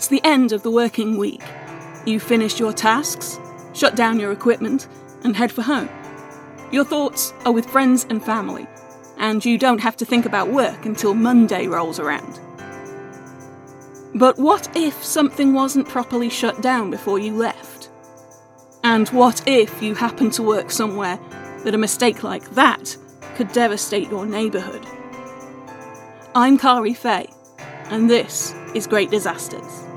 It's the end of the working week. You've finished your tasks, shut down your equipment, and head for home. Your thoughts are with friends and family, and you don't have to think about work until Monday rolls around. But what if something wasn't properly shut down before you left? And what if you happened to work somewhere that a mistake like that could devastate your neighbourhood? I'm Kari Fay, and this is Great Disasters.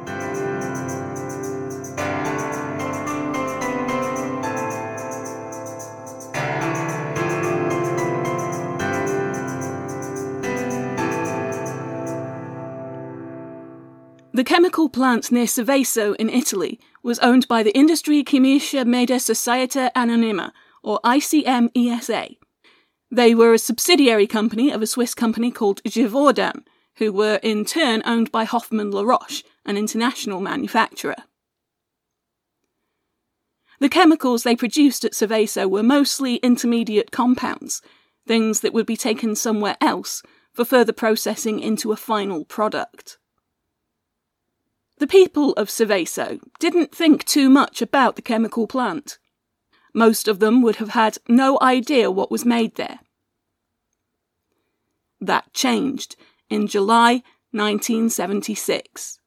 The chemical plant near Seveso in Italy was owned by the Industrie Chemische Meda Societe Anonyma, or ICMESA. They were a subsidiary company of a Swiss company called Givaudan, who were in turn owned by Hoffmann La Roche, an international manufacturer. The chemicals they produced at Seveso were mostly intermediate compounds, things that would be taken somewhere else for further processing into a final product. The people of Seveso didn't think too much about the chemical plant. Most of them would have had no idea what was made there. That changed in July 1976.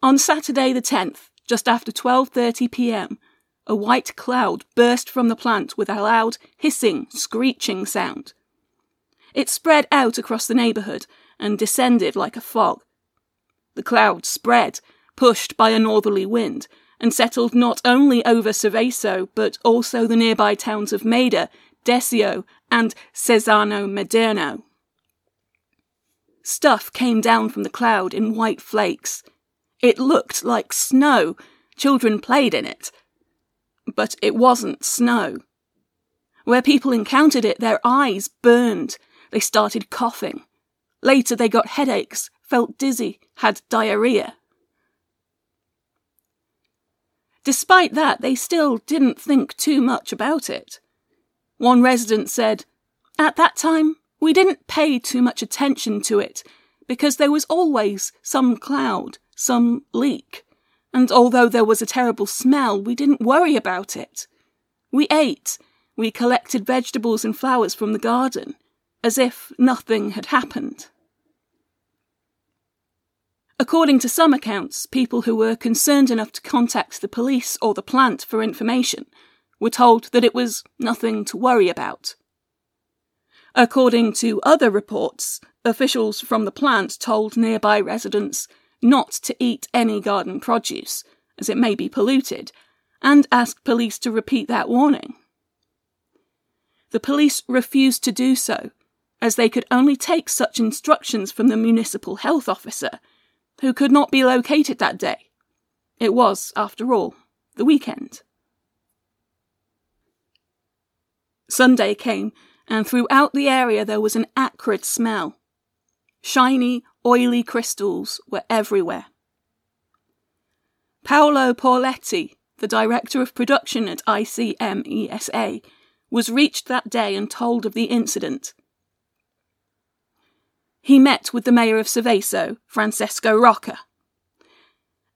On Saturday the 10th, just after 12:30 p.m., a white cloud burst from the plant with a loud hissing, screeching sound. It spread out across the neighbourhood and descended like a fog. The cloud spread, pushed by a northerly wind, and settled not only over Seveso, but also the nearby towns of Meda, Desio, and Cesano Maderno. Stuff came down from the cloud in white flakes. It looked like snow. Children played in it. But it wasn't snow. Where people encountered it, their eyes burned. They started coughing. Later, they got headaches, felt dizzy, had diarrhea. Despite that, they still didn't think too much about it. One resident said, At that time, we didn't pay too much attention to it because there was always some cloud, some leak. And although there was a terrible smell, we didn't worry about it. We ate, we collected vegetables and flowers from the garden, as if nothing had happened. According to some accounts, people who were concerned enough to contact the police or the plant for information were told that it was nothing to worry about. According to other reports, officials from the plant told nearby residents not to eat any garden produce, as it may be polluted, and asked police to repeat that warning. The police refused to do so, as they could only take such instructions from the municipal health officer, who could not be located that day. It was, after all, the weekend. Sunday came, and throughout the area there was an acrid smell. Shiny, oily crystals were everywhere. Paolo Paoletti, the director of production at ICMESA, was reached that day and told of the incident. He met with the mayor of Seveso, Francesco Rocca.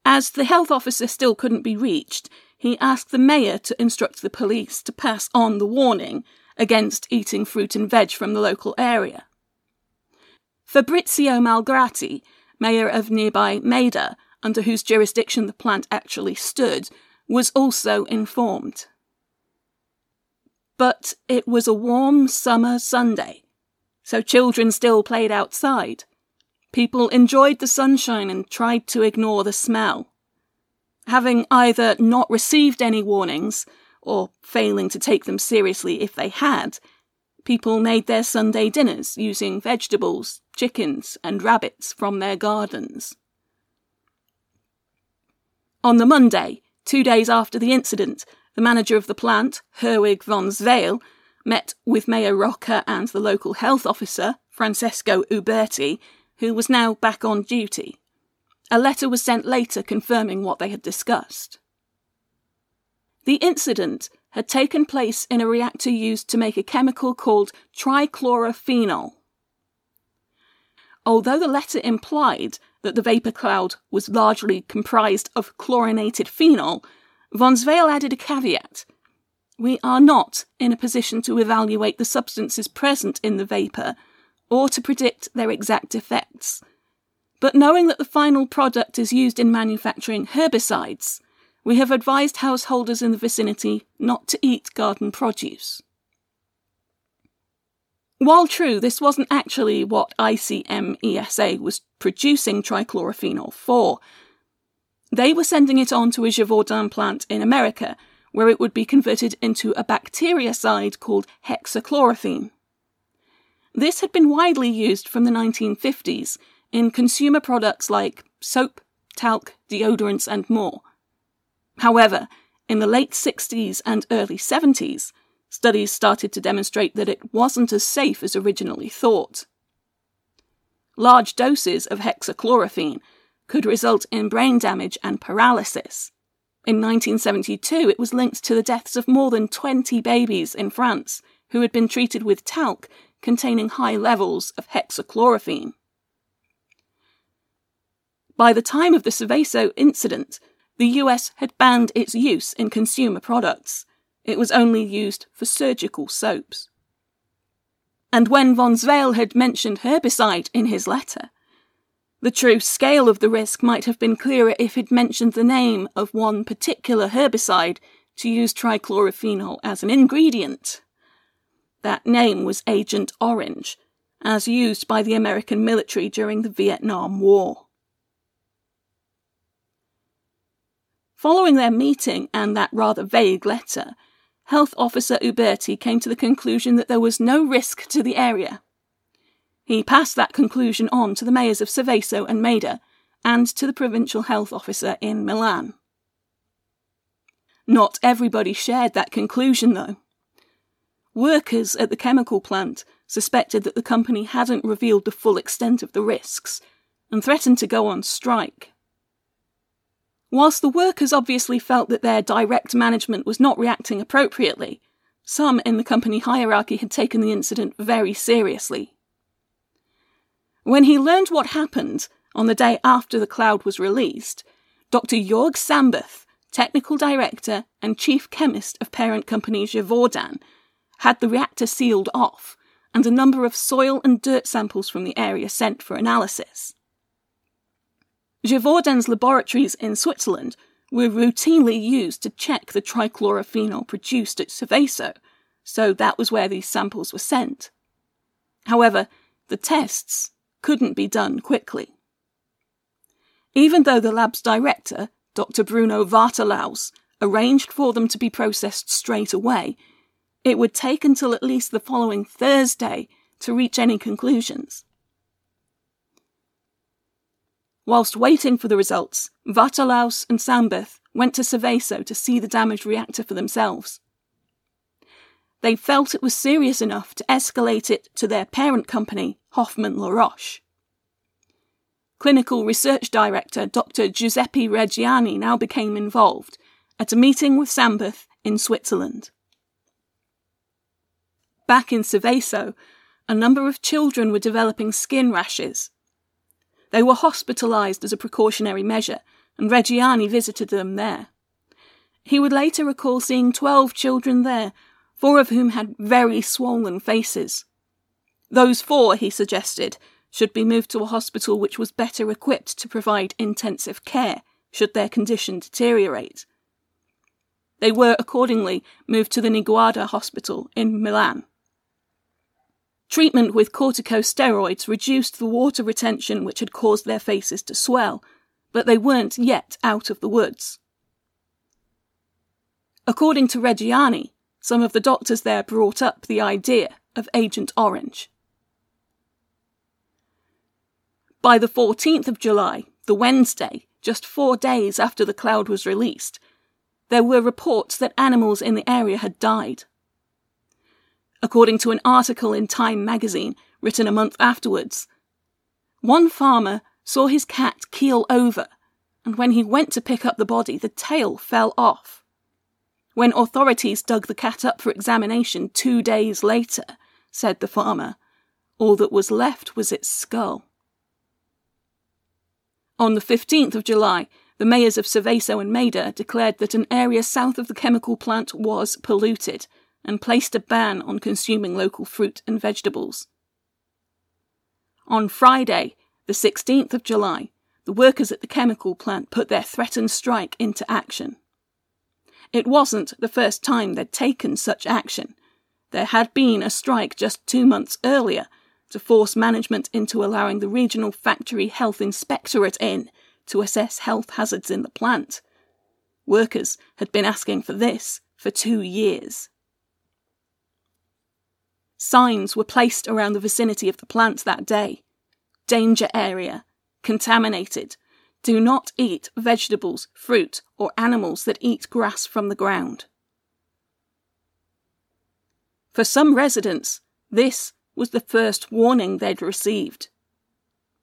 As the health officer still couldn't be reached, he asked the mayor to instruct the police to pass on the warning against eating fruit and veg from the local area. Fabrizio Malgrati, mayor of nearby Meda, under whose jurisdiction the plant actually stood, was also informed. But it was a warm summer Sunday, so children still played outside. People enjoyed the sunshine and tried to ignore the smell having either not received any warnings or failing to take them seriously if they had, people made their Sunday dinners using vegetables, chickens, and rabbits from their gardens. On the Monday, two days after the incident, the manager of the plant, Herwig von Zwehl, met with Mayor Rocca and the local health officer, Francesco Uberti, who was now back on duty. A letter was sent later confirming what they had discussed. The incident had taken place in a reactor used to make a chemical called trichlorophenol. although the letter implied that the vapour cloud was largely comprised of chlorinated phenol, von Zwehl added a caveat. We are not in a position to evaluate the substances present in the vapour or to predict their exact effects. But knowing that the final product is used in manufacturing herbicides, we have advised householders in the vicinity not to eat garden produce. While true, this wasn't actually what ICMESA was producing trichlorophenol for. They were sending it on to a Givaudan plant in America, where it would be converted into a bactericide called hexachlorophene. This had been widely used from the 1950s in consumer products like soap, talc, deodorants, and more. However, in the late 60s and early 70s, studies started to demonstrate that it wasn't as safe as originally thought. Large doses of hexachlorophene could result in brain damage and paralysis. In 1972, it was linked to the deaths of more than 20 babies in France who had been treated with talc containing high levels of hexachlorophene. By the time of the Seveso incident, the US had banned its use in consumer products, it was only used for surgical soaps. And when von Zwehl had mentioned herbicide in his letter, the true scale of the risk might have been clearer if he'd mentioned the name of one particular herbicide to use trichlorophenol as an ingredient. That name was Agent Orange, as used by the American military during the Vietnam War. Following their meeting and that rather vague letter, Health Officer Uberti came to the conclusion that there was no risk to the area. He passed that conclusion on to the mayors of Seveso and Meda, and to the provincial health officer in Milan. Not everybody shared that conclusion, though. Workers at the chemical plant suspected that the company hadn't revealed the full extent of the risks, and threatened to go on strike. Whilst the workers obviously felt that their direct management was not reacting appropriately, some in the company hierarchy had taken the incident very seriously. When he learned what happened on the day after the cloud was released, Dr. Jorg Sambeth, technical director and chief chemist of parent company Givaudan, had the reactor sealed off and a number of soil and dirt samples from the area sent for analysis. Givaudan's laboratories in Switzerland were routinely used to check the trichlorophenol produced at Seveso, so that was where these samples were sent. However, the tests couldn't be done quickly. Even though the lab's director, Dr. Bruno Waterlaus, arranged for them to be processed straight away, it would take until at least the following Thursday to reach any conclusions. Whilst waiting for the results, Waterlaus and Sambeth went to Seveso to see the damaged reactor for themselves. They felt it was serious enough to escalate it to their parent company, Hoffmann La Roche. Clinical Research Director Dr. Giuseppe Reggiani now became involved at a meeting with Sambeth in Switzerland. Back in Seveso, a number of children were developing skin rashes they were hospitalized as a precautionary measure, and Reggiani visited them there. He would later recall seeing 12 children there, four of whom had very swollen faces. Those four, he suggested, should be moved to a hospital which was better equipped to provide intensive care should their condition deteriorate. They were accordingly moved to the Niguarda Hospital in Milan. Treatment with corticosteroids reduced the water retention which had caused their faces to swell, but they weren't yet out of the woods. According to Reggiani, some of the doctors there brought up the idea of Agent Orange. By the 14th of July, the Wednesday, just four days after the cloud was released, there were reports that animals in the area had died according to an article in Time magazine written a month afterwards. One farmer saw his cat keel over, and when he went to pick up the body, the tail fell off. When authorities dug the cat up for examination two days later, said the farmer, all that was left was its skull. On the 15th of July, the mayors of Seveso and Meda declared that an area south of the chemical plant was polluted and placed a ban on consuming local fruit and vegetables. On Friday, the 16th of July, the workers at the chemical plant put their threatened strike into action. It wasn't the first time they'd taken such action. There had been a strike just two months earlier to force management into allowing the regional factory health inspectorate in to assess health hazards in the plant. Workers had been asking for this for two years. Signs were placed around the vicinity of the plant that day. Danger area, contaminated, do not eat vegetables, fruit, or animals that eat grass from the ground. For some residents, this was the first warning they'd received,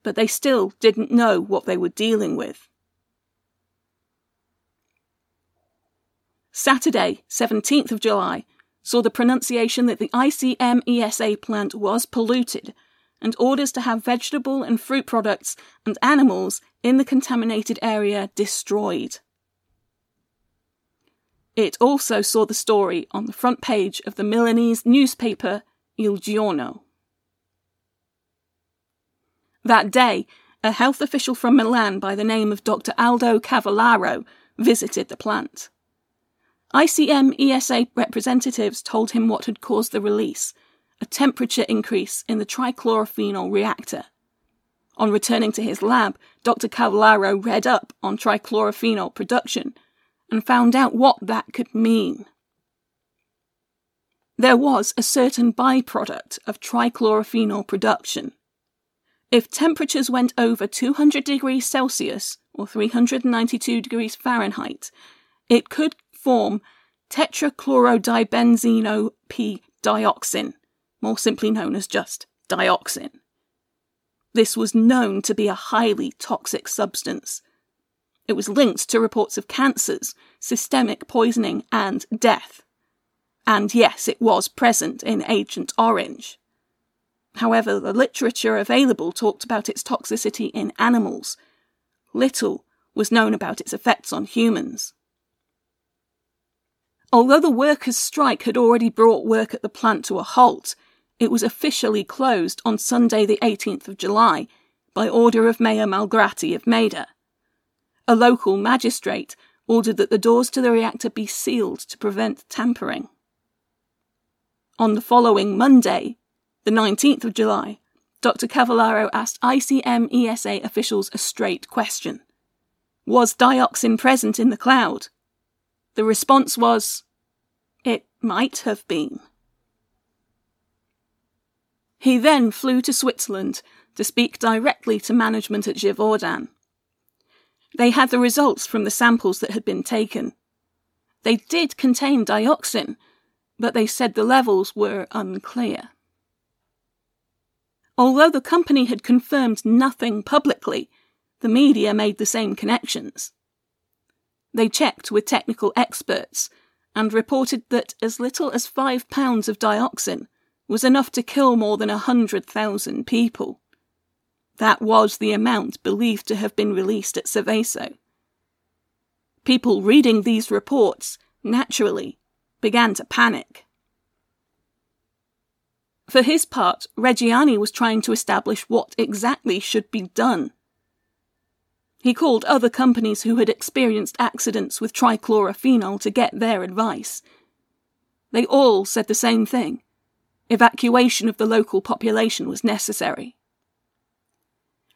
but they still didn't know what they were dealing with. Saturday, 17th of July, saw the pronunciation that the ICMESA plant was polluted and orders to have vegetable and fruit products and animals in the contaminated area destroyed. It also saw the story on the front page of the Milanese newspaper Il Giorno. That day, a health official from Milan by the name of Dr. Aldo Cavallaro visited the plant. ICMESA representatives told him what had caused the release a temperature increase in the trichlorophenol reactor. On returning to his lab, Dr. Cavallaro read up on trichlorophenol production and found out what that could mean. There was a certain byproduct of trichlorophenol production. If temperatures went over 200 degrees Celsius or 392 degrees Fahrenheit, it could form tetrachlorodibenzeno P dioxin, more simply known as just dioxin. This was known to be a highly toxic substance. It was linked to reports of cancers, systemic poisoning, and death. And yes, it was present in Agent Orange. However, the literature available talked about its toxicity in animals. Little was known about its effects on humans. Although the workers' strike had already brought work at the plant to a halt, it was officially closed on Sunday, the 18th of July, by order of Mayor Malgrati of Meda. A local magistrate ordered that the doors to the reactor be sealed to prevent tampering. On the following Monday, the 19th of July, Dr. Cavallaro asked ICMESA officials a straight question Was dioxin present in the cloud? The response was, It might have been. He then flew to Switzerland to speak directly to management at Givaudan. They had the results from the samples that had been taken. They did contain dioxin, but they said the levels were unclear. Although the company had confirmed nothing publicly, the media made the same connections. They checked with technical experts and reported that as little as five pounds of dioxin was enough to kill more than a hundred thousand people. That was the amount believed to have been released at Seveso. People reading these reports, naturally, began to panic. For his part, Reggiani was trying to establish what exactly should be done he called other companies who had experienced accidents with trichlorophenol to get their advice. They all said the same thing evacuation of the local population was necessary.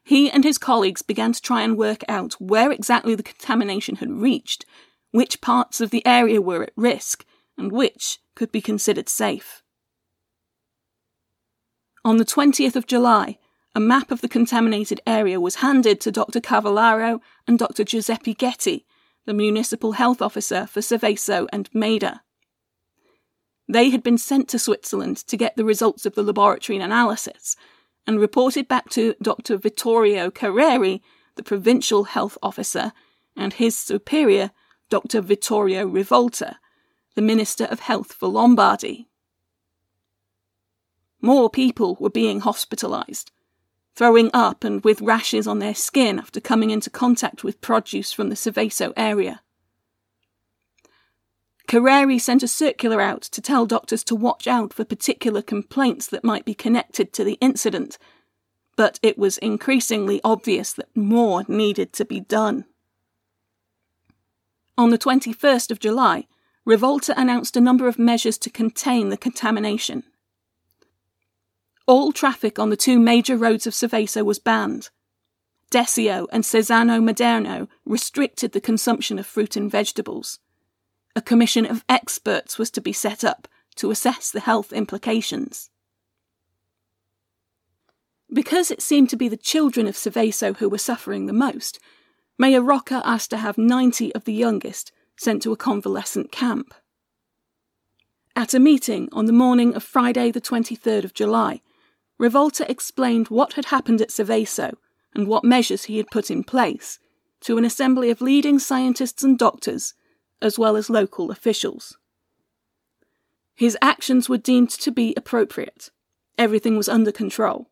He and his colleagues began to try and work out where exactly the contamination had reached, which parts of the area were at risk, and which could be considered safe. On the 20th of July, a map of the contaminated area was handed to Dr. Cavallaro and Dr. Giuseppe Ghetti, the municipal health officer for Seveso and Meda. They had been sent to Switzerland to get the results of the laboratory analysis and reported back to Dr. Vittorio Carreri, the provincial health officer, and his superior, Dr. Vittorio Rivolta, the Minister of Health for Lombardy. More people were being hospitalized, throwing up and with rashes on their skin after coming into contact with produce from the Seveso area. Carreri sent a circular out to tell doctors to watch out for particular complaints that might be connected to the incident, but it was increasingly obvious that more needed to be done. On the 21st of July, Rivolta announced a number of measures to contain the contamination. All traffic on the two major roads of Seveso was banned. Desio and Cesano Maderno restricted the consumption of fruit and vegetables a commission of experts was to be set up to assess the health implications. Because it seemed to be the children of Seveso who were suffering the most, Mayor Rocca asked to have 90 of the youngest sent to a convalescent camp. At a meeting on the morning of Friday, the 23rd of July, Rivolta explained what had happened at Seveso and what measures he had put in place to an assembly of leading scientists and doctors as well as local officials. His actions were deemed to be appropriate. Everything was under control.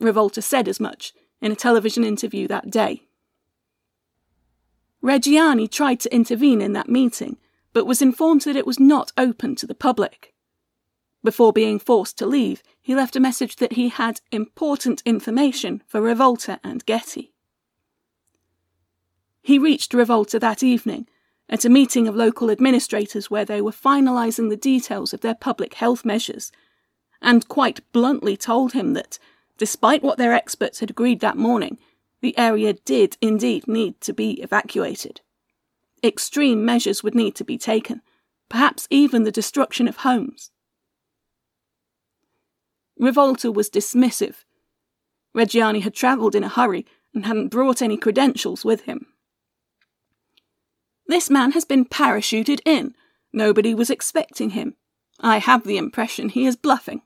Rivolta said as much in a television interview that day. Reggiani tried to intervene in that meeting, but was informed that it was not open to the public. Before being forced to leave, he left a message that he had important information for Rivolta and Ghetti. He reached Rivolta that evening at a meeting of local administrators where they were finalising the details of their public health measures, and quite bluntly told him that, despite what their experts had agreed that morning, the area did indeed need to be evacuated. Extreme measures would need to be taken, perhaps even the destruction of homes. Rivolta was dismissive. Reggiani had travelled in a hurry and hadn't brought any credentials with him. This man has been parachuted in. Nobody was expecting him. I have the impression he is bluffing.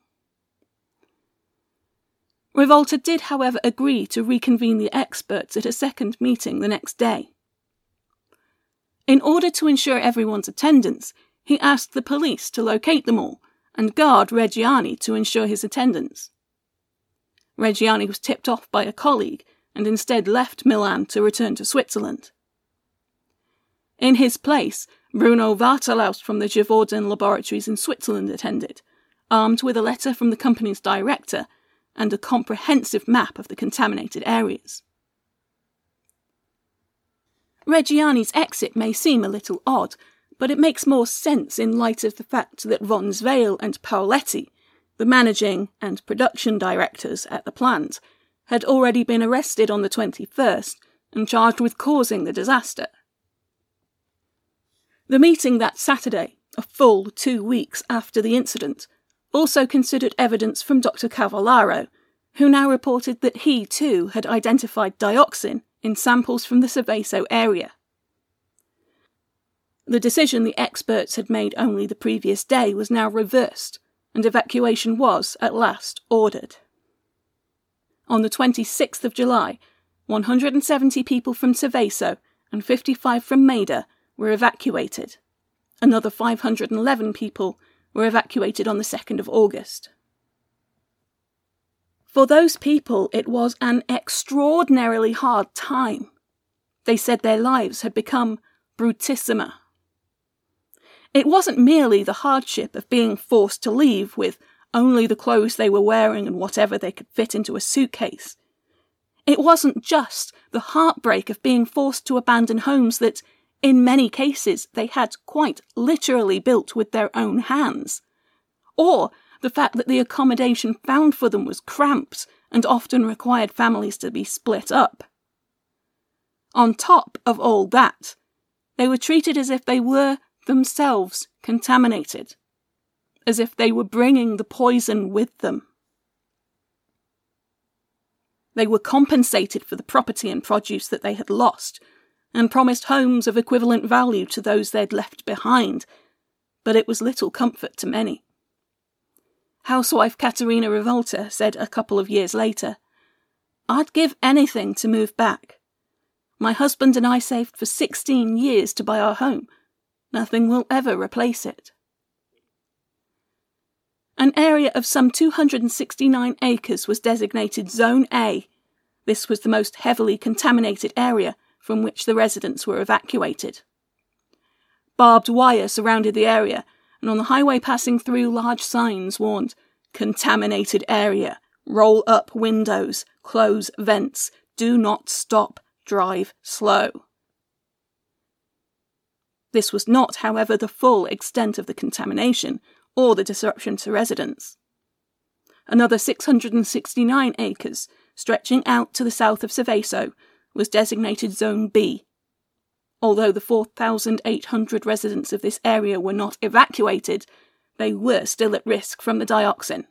Rivolta did, however, agree to reconvene the experts at a second meeting the next day. In order to ensure everyone's attendance, he asked the police to locate them all and guard Reggiani to ensure his attendance. Reggiani was tipped off by a colleague and instead left Milan to return to Switzerland. In his place, Bruno Waterlaus from the Givaudan laboratories in Switzerland attended, armed with a letter from the company's director and a comprehensive map of the contaminated areas. Reggiani's exit may seem a little odd, but it makes more sense in light of the fact that von Zwehl and Paoletti, the managing and production directors at the plant, had already been arrested on the 21st and charged with causing the disaster. The meeting that Saturday, a full two weeks after the incident, also considered evidence from Dr. Cavallaro, who now reported that he too had identified dioxin in samples from the Seveso area. The decision the experts had made only the previous day was now reversed, and evacuation was, at last, ordered. On the 26th of July, 170 people from Seveso and 55 from Meda were evacuated. Another 511 people were evacuated on the 2nd of August. For those people, it was an extraordinarily hard time. They said their lives had become brutissima. It wasn't merely the hardship of being forced to leave with only the clothes they were wearing and whatever they could fit into a suitcase. It wasn't just the heartbreak of being forced to abandon homes that in many cases, they had quite literally built with their own hands. Or the fact that the accommodation found for them was cramped and often required families to be split up. On top of all that, they were treated as if they were themselves contaminated, as if they were bringing the poison with them. They were compensated for the property and produce that they had lost and promised homes of equivalent value to those they'd left behind, but it was little comfort to many. Housewife Caterina Rivolta said a couple of years later, I'd give anything to move back. My husband and I saved for 16 years to buy our home. Nothing will ever replace it. An area of some 269 acres was designated Zone A This was the most heavily contaminated area from which the residents were evacuated. Barbed wire surrounded the area, and on the highway passing through, large signs warned Contaminated area. Roll up windows. Close vents. Do not stop. Drive slow. This was not, however, the full extent of the contamination or the disruption to residents. Another 669 acres, stretching out to the south of Seveso, was designated Zone B. Although the 4,800 residents of this area were not evacuated, they were still at risk from the dioxin.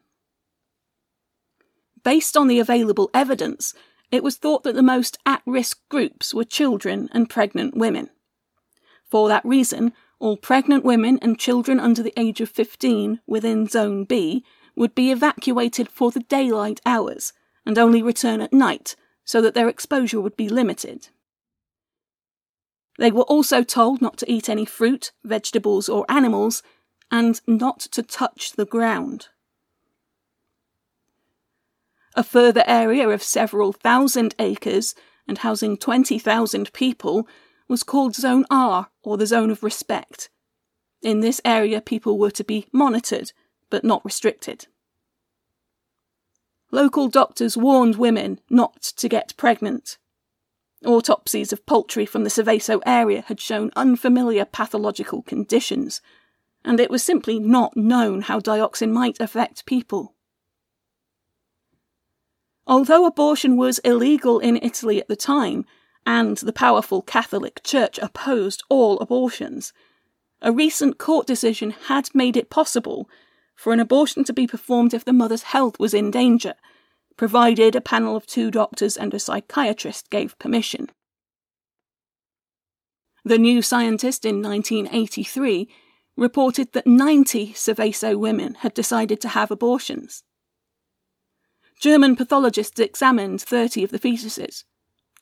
Based on the available evidence, it was thought that the most at risk groups were children and pregnant women. For that reason, all pregnant women and children under the age of 15 within Zone B would be evacuated for the daylight hours and only return at night so that their exposure would be limited. They were also told not to eat any fruit, vegetables, or animals, and not to touch the ground. A further area of several thousand acres and housing 20,000 people was called Zone R, or the Zone of Respect. In this area, people were to be monitored, but not restricted. Local doctors warned women not to get pregnant. Autopsies of poultry from the Seveso area had shown unfamiliar pathological conditions, and it was simply not known how dioxin might affect people. Although abortion was illegal in Italy at the time, and the powerful Catholic Church opposed all abortions, a recent court decision had made it possible for an abortion to be performed if the mother's health was in danger, provided a panel of two doctors and a psychiatrist gave permission. The New Scientist in 1983 reported that 90 Seveso women had decided to have abortions. German pathologists examined 30 of the fetuses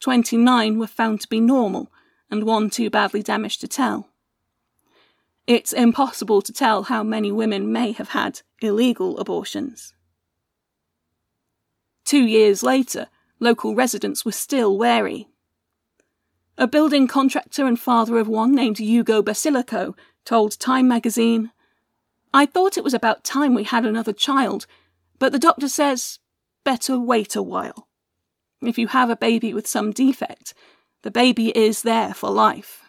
29 were found to be normal, and one too badly damaged to tell. It's impossible to tell how many women may have had illegal abortions. Two years later, local residents were still wary. A building contractor and father of one named Ugo Basilico told Time magazine, I thought it was about time we had another child, but the doctor says, better wait a while. If you have a baby with some defect, the baby is there for life.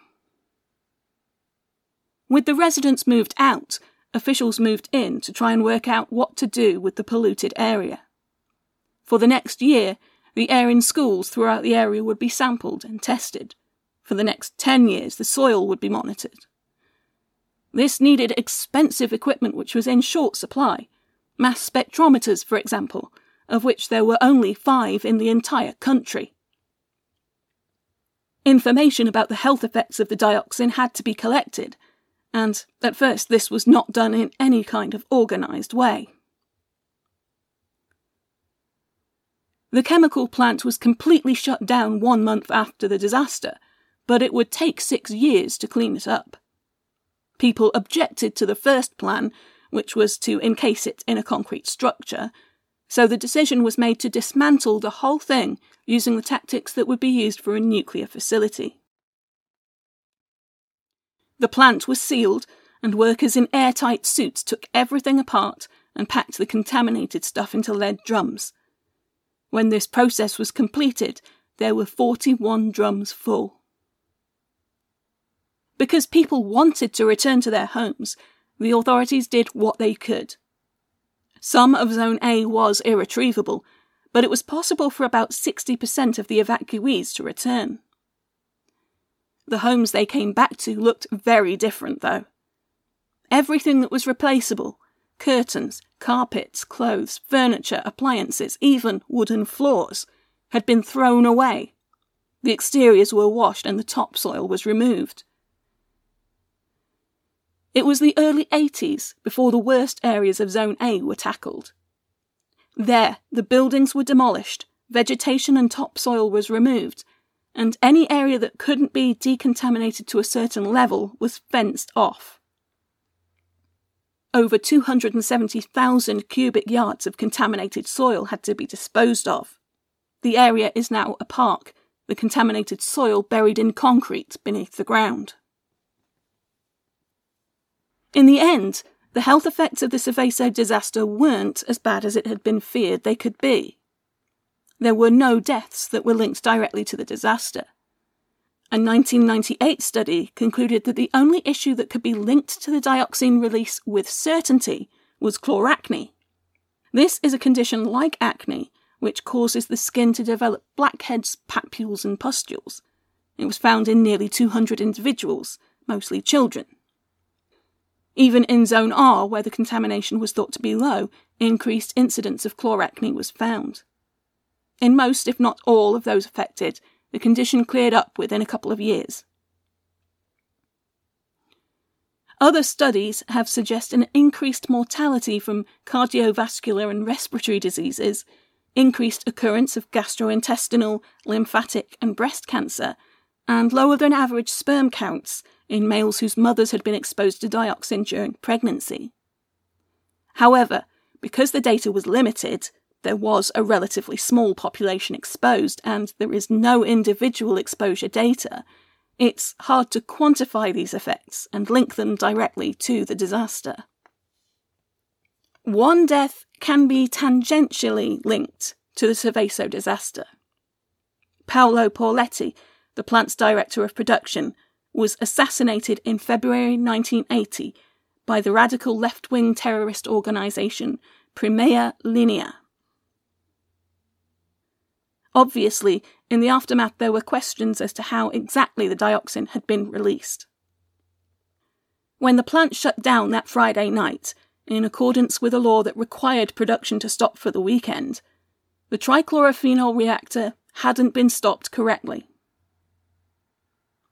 With the residents moved out, officials moved in to try and work out what to do with the polluted area. For the next year, the air in schools throughout the area would be sampled and tested. For the next 10 years, the soil would be monitored. This needed expensive equipment which was in short supply. Mass spectrometers, for example, of which there were only five in the entire country. Information about the health effects of the dioxin had to be collected, and at first this was not done in any kind of organised way. The chemical plant was completely shut down one month after the disaster, but it would take six years to clean it up. People objected to the first plan, which was to encase it in a concrete structure, so the decision was made to dismantle the whole thing using the tactics that would be used for a nuclear facility. The plant was sealed, and workers in airtight suits took everything apart and packed the contaminated stuff into lead drums. When this process was completed, there were 41 drums full. Because people wanted to return to their homes, the authorities did what they could. Some of Zone A was irretrievable, but it was possible for about 60% of the evacuees to return. The homes they came back to looked very different, though. Everything that was replaceable curtains, carpets, clothes, furniture, appliances, even wooden floors had been thrown away. The exteriors were washed and the topsoil was removed. It was the early 80s before the worst areas of Zone A were tackled. There, the buildings were demolished, vegetation and topsoil was removed, and any area that couldn't be decontaminated to a certain level was fenced off. Over 270,000 cubic yards of contaminated soil had to be disposed of. the area is now a park, the contaminated soil buried in concrete beneath the ground. In the end, the health effects of the Seveso disaster weren't as bad as it had been feared they could be. There were no deaths that were linked directly to the disaster. A 1998 study concluded that the only issue that could be linked to the dioxin release with certainty was chloracne. This is a condition like acne, which causes the skin to develop blackheads, papules, and pustules. It was found in nearly 200 individuals, mostly children. Even in Zone R, where the contamination was thought to be low, increased incidence of chloracne was found. In most, if not all, of those affected, the condition cleared up within a couple of years. Other studies have suggested an increased mortality from cardiovascular and respiratory diseases, increased occurrence of gastrointestinal, lymphatic, and breast cancer, and lower than average sperm counts in males whose mothers had been exposed to dioxin during pregnancy. However, because the data was limited, there was a relatively small population exposed and there is no individual exposure data, it's hard to quantify these effects and link them directly to the disaster. One death can be tangentially linked to the Seveso disaster. Paolo Paoletti, the plant's director of production, was assassinated in February 1980 by the radical left wing terrorist organization Prima Linea. Obviously, in the aftermath, there were questions as to how exactly the dioxin had been released. When the plant shut down that Friday night, in accordance with a law that required production to stop for the weekend, the trichlorophenol reactor hadn't been stopped correctly.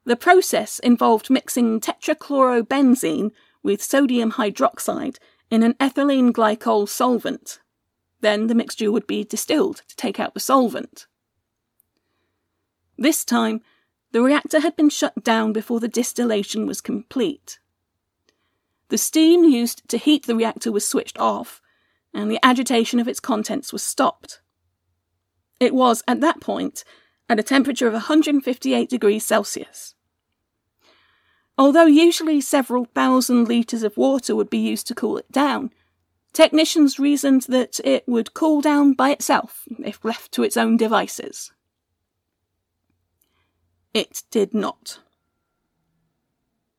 The process involved mixing tetrachlorobenzene with sodium hydroxide in an ethylene glycol solvent. Then the mixture would be distilled to take out the solvent. This time, the reactor had been shut down before the distillation was complete. The steam used to heat the reactor was switched off, and the agitation of its contents was stopped. It was, at that point, at a temperature of 158 degrees Celsius. Although usually several thousand litres of water would be used to cool it down, technicians reasoned that it would cool down by itself if left to its own devices. It did not.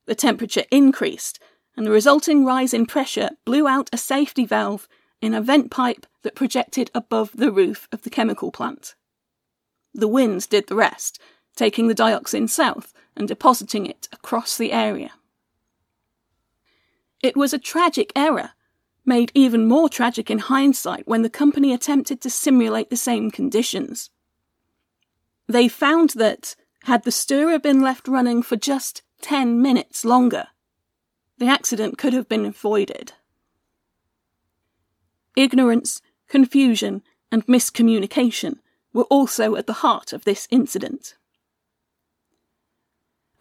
The temperature increased, and the resulting rise in pressure blew out a safety valve in a vent pipe that projected above the roof of the chemical plant. The winds did the rest, taking the dioxin south and depositing it across the area. It was a tragic error, made even more tragic in hindsight when the company attempted to simulate the same conditions. They found that, had the stirrer been left running for just 10 minutes longer, the accident could have been avoided. Ignorance, confusion, and miscommunication were also at the heart of this incident.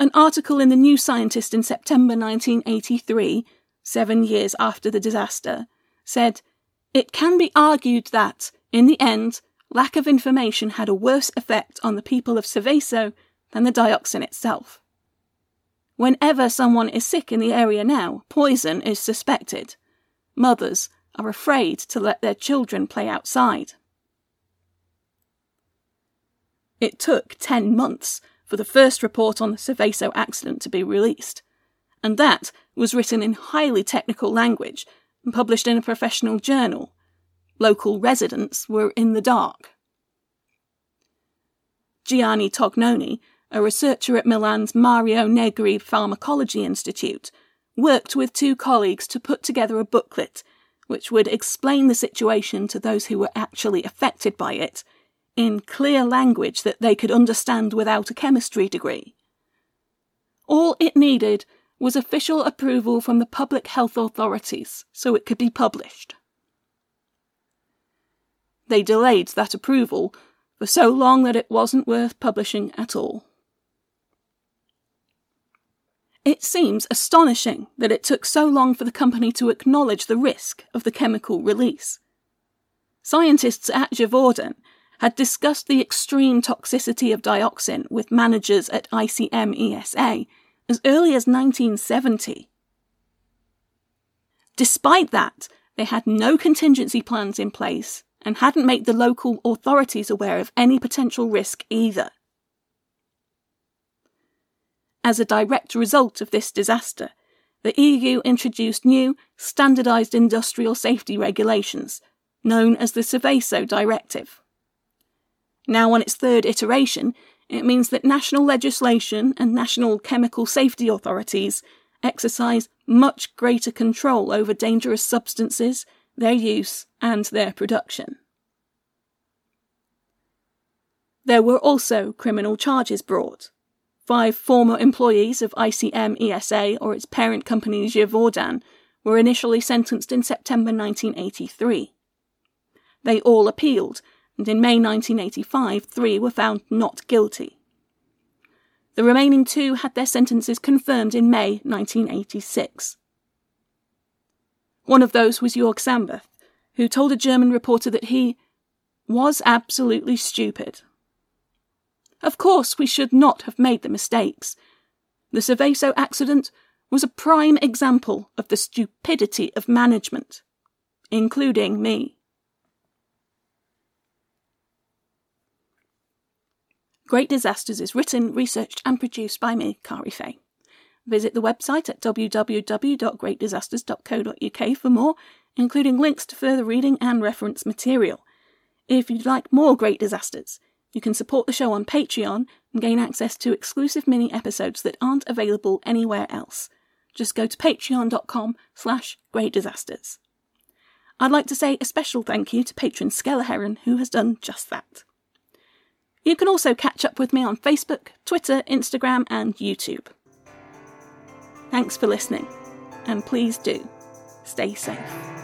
An article in the New Scientist in September 1983, seven years after the disaster, said, It can be argued that, in the end, lack of information had a worse effect on the people of Seveso than the dioxin itself. Whenever someone is sick in the area now, poison is suspected. Mothers are afraid to let their children play outside. It took 10 months for the first report on the Seveso accident to be released, and that was written in highly technical language and published in a professional journal. Local residents were in the dark. Gianni Tognoni a researcher at Milan's Mario Negri Pharmacology Institute, worked with two colleagues to put together a booklet which would explain the situation to those who were actually affected by it in clear language that they could understand without a chemistry degree. All it needed was official approval from the public health authorities so it could be published. They delayed that approval for so long that it wasn't worth publishing at all. It seems astonishing that it took so long for the company to acknowledge the risk of the chemical release. Scientists at Givaudan had discussed the extreme toxicity of dioxin with managers at ICMESA as early as 1970. Despite that, they had no contingency plans in place and hadn't made the local authorities aware of any potential risk either. As a direct result of this disaster, the EU introduced new, standardised industrial safety regulations, known as the Seveso Directive. Now, on its third iteration, it means that national legislation and national chemical safety authorities exercise much greater control over dangerous substances, their use, and their production. There were also criminal charges brought. Five former employees of ICMESA or its parent company Givaudan were initially sentenced in September 1983. They all appealed, and in May 1985, three were found not guilty. The remaining two had their sentences confirmed in May 1986. One of those was Jörg Sambeth, who told a German reporter that he was absolutely stupid. Of course, we should not have made the mistakes. The Seveso accident was a prime example of the stupidity of management, including me. Great Disasters is written, researched, and produced by me, Kari Fay. Visit the website at www.greatdisasters.co.uk for more, including links to further reading and reference material. If you'd like more Great Disasters, you can support the show on Patreon and gain access to exclusive mini episodes that aren't available anywhere else. Just go to patreon.com slash greatdisasters. I'd like to say a special thank you to patron Skeleheron, who has done just that. You can also catch up with me on Facebook, Twitter, Instagram, and YouTube. Thanks for listening, and please do stay safe.